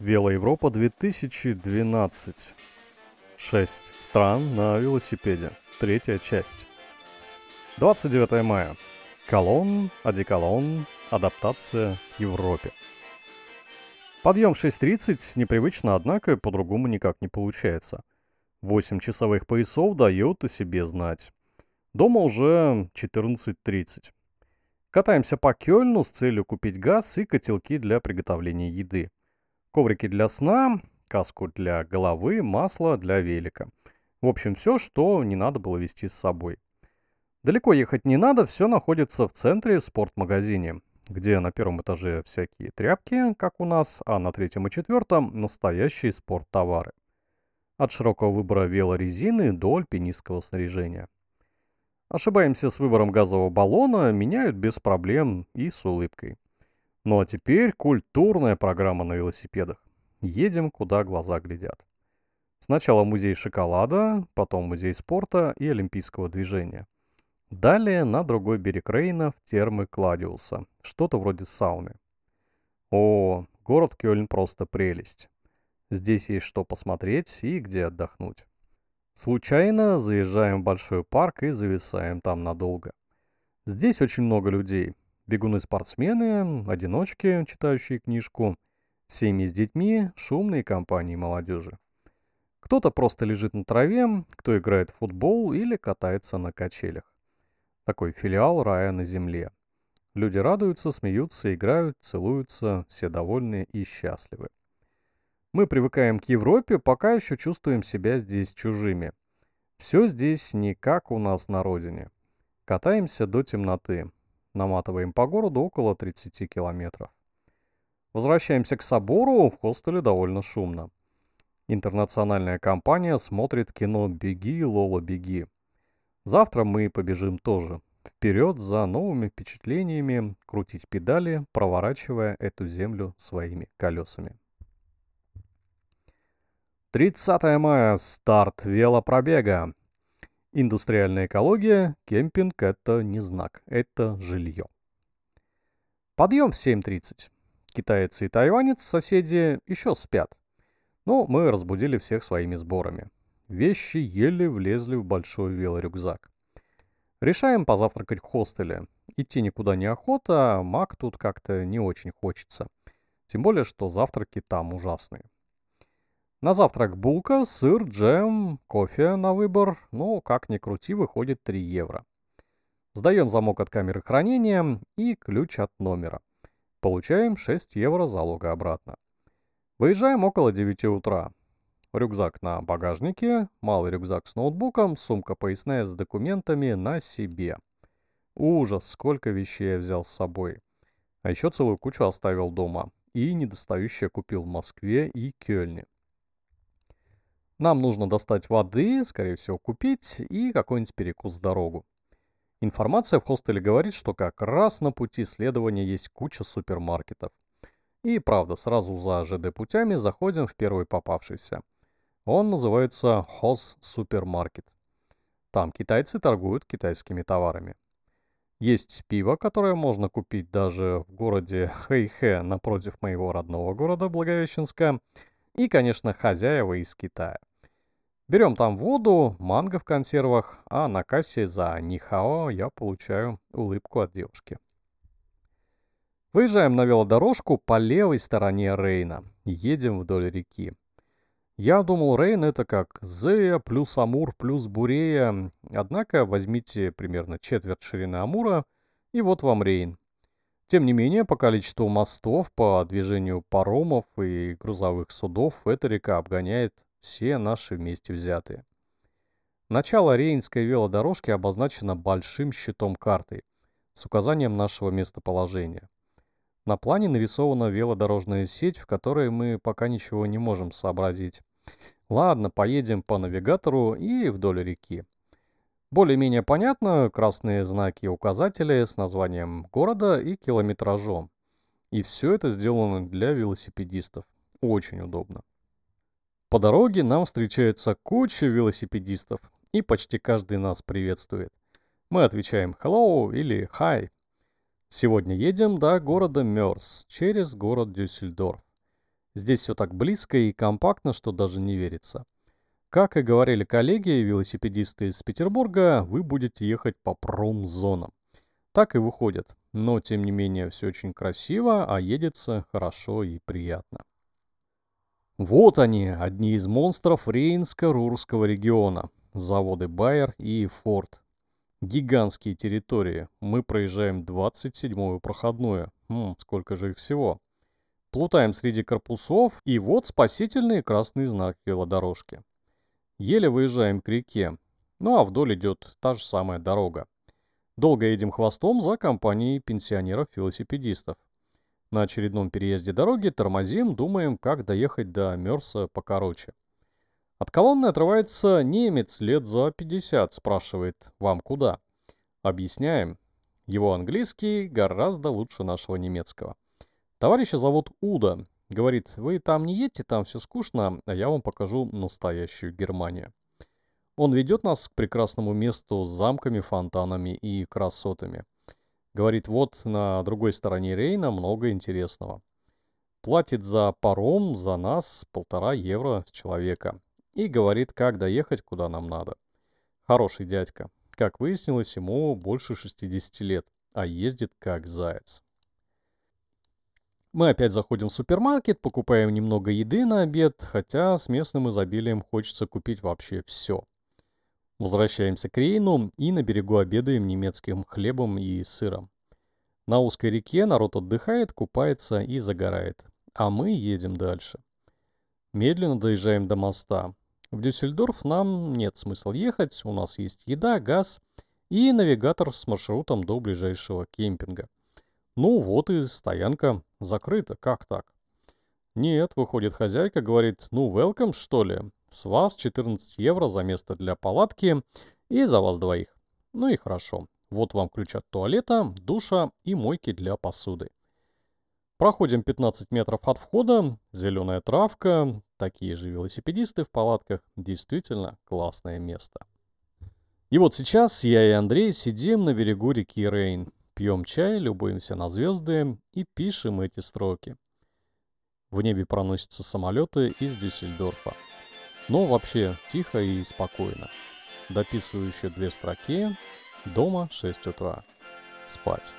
Велоевропа 2012. Шесть стран на велосипеде. Третья часть. 29 мая. Колон, одеколон, адаптация Европе. Подъем 6.30 непривычно, однако по-другому никак не получается. 8 часовых поясов дают о себе знать. Дома уже 14.30. Катаемся по Кёльну с целью купить газ и котелки для приготовления еды коврики для сна, каску для головы, масло для велика. В общем, все, что не надо было вести с собой. Далеко ехать не надо, все находится в центре в спортмагазине, где на первом этаже всякие тряпки, как у нас, а на третьем и четвертом настоящие спорттовары. От широкого выбора велорезины до альпинистского снаряжения. Ошибаемся с выбором газового баллона, меняют без проблем и с улыбкой. Ну а теперь культурная программа на велосипедах. Едем, куда глаза глядят. Сначала музей шоколада, потом музей спорта и олимпийского движения. Далее на другой берег Рейна в термы Кладиуса, что-то вроде сауны. О, город Кёльн просто прелесть. Здесь есть что посмотреть и где отдохнуть. Случайно заезжаем в большой парк и зависаем там надолго. Здесь очень много людей, Бегуны-спортсмены, одиночки, читающие книжку, семьи с детьми, шумные компании молодежи. Кто-то просто лежит на траве, кто играет в футбол или катается на качелях. Такой филиал рая на земле. Люди радуются, смеются, играют, целуются, все довольны и счастливы. Мы привыкаем к Европе, пока еще чувствуем себя здесь чужими. Все здесь не как у нас на родине. Катаемся до темноты. Наматываем по городу около 30 километров. Возвращаемся к собору, в хостеле довольно шумно. Интернациональная компания смотрит кино «Беги, Лола, беги». Завтра мы побежим тоже. Вперед за новыми впечатлениями, крутить педали, проворачивая эту землю своими колесами. 30 мая. Старт велопробега. Индустриальная экология, кемпинг – это не знак, это жилье. Подъем в 7.30. Китайцы и тайванец, соседи, еще спят. Но мы разбудили всех своими сборами. Вещи еле влезли в большой велорюкзак. Решаем позавтракать в хостеле. Идти никуда не охота, а маг тут как-то не очень хочется. Тем более, что завтраки там ужасные. На завтрак булка, сыр, джем, кофе на выбор. Ну, как ни крути, выходит 3 евро. Сдаем замок от камеры хранения и ключ от номера. Получаем 6 евро залога обратно. Выезжаем около 9 утра. Рюкзак на багажнике, малый рюкзак с ноутбуком, сумка поясная с документами на себе. Ужас, сколько вещей я взял с собой. А еще целую кучу оставил дома. И недостающее купил в Москве и Кёльне. Нам нужно достать воды, скорее всего купить, и какой-нибудь перекус в дорогу. Информация в хостеле говорит, что как раз на пути следования есть куча супермаркетов. И правда, сразу за ЖД путями заходим в первый попавшийся. Он называется Хос Супермаркет. Там китайцы торгуют китайскими товарами. Есть пиво, которое можно купить даже в городе Хэйхэ напротив моего родного города Благовещенска. И, конечно, хозяева из Китая. Берем там воду, манго в консервах, а на кассе за нихао я получаю улыбку от девушки. Выезжаем на велодорожку по левой стороне Рейна. Едем вдоль реки. Я думал, Рейн это как Зея плюс Амур плюс Бурея. Однако возьмите примерно четверть ширины Амура, и вот вам Рейн. Тем не менее, по количеству мостов, по движению паромов и грузовых судов, эта река обгоняет все наши вместе взятые. Начало Рейнской велодорожки обозначено большим щитом карты с указанием нашего местоположения. На плане нарисована велодорожная сеть, в которой мы пока ничего не можем сообразить. Ладно, поедем по навигатору и вдоль реки. Более-менее понятно красные знаки и указатели с названием города и километражом. И все это сделано для велосипедистов. Очень удобно. По дороге нам встречается куча велосипедистов, и почти каждый нас приветствует. Мы отвечаем «hello» или «hi». Сегодня едем до города Мёрс через город Дюссельдорф. Здесь все так близко и компактно, что даже не верится. Как и говорили коллеги, велосипедисты из Петербурга, вы будете ехать по промзонам. Так и выходит. Но, тем не менее, все очень красиво, а едется хорошо и приятно. Вот они, одни из монстров Рейнско-Рурского региона. Заводы Байер и Форд. Гигантские территории. Мы проезжаем 27-ю проходную. Хм, сколько же их всего. Плутаем среди корпусов, и вот спасительный красный знак велодорожки. Еле выезжаем к реке. Ну а вдоль идет та же самая дорога. Долго едем хвостом за компанией пенсионеров-велосипедистов. На очередном переезде дороги тормозим, думаем, как доехать до Мерса покороче. От колонны отрывается немец лет за 50, спрашивает, вам куда? Объясняем. Его английский гораздо лучше нашего немецкого. Товарища зовут Уда. Говорит, вы там не едьте, там все скучно, а я вам покажу настоящую Германию. Он ведет нас к прекрасному месту с замками, фонтанами и красотами. Говорит, вот на другой стороне Рейна много интересного. Платит за паром за нас полтора евро с человека. И говорит, как доехать, куда нам надо. Хороший дядька. Как выяснилось, ему больше 60 лет, а ездит как заяц. Мы опять заходим в супермаркет, покупаем немного еды на обед, хотя с местным изобилием хочется купить вообще все. Возвращаемся к Рейну и на берегу обедаем немецким хлебом и сыром. На узкой реке народ отдыхает, купается и загорает. А мы едем дальше. Медленно доезжаем до моста. В Дюссельдорф нам нет смысла ехать, у нас есть еда, газ и навигатор с маршрутом до ближайшего кемпинга. Ну вот и стоянка закрыта, как так? Нет, выходит хозяйка, говорит, ну welcome что ли? С вас 14 евро за место для палатки и за вас двоих. Ну и хорошо. Вот вам ключ от туалета, душа и мойки для посуды. Проходим 15 метров от входа, зеленая травка, такие же велосипедисты в палатках. Действительно классное место. И вот сейчас я и Андрей сидим на берегу реки Рейн. Пьем чай, любуемся на звезды и пишем эти строки. В небе проносятся самолеты из Дюссельдорфа. Но вообще тихо и спокойно. Дописываю еще две строки. Дома 6 утра. Спать.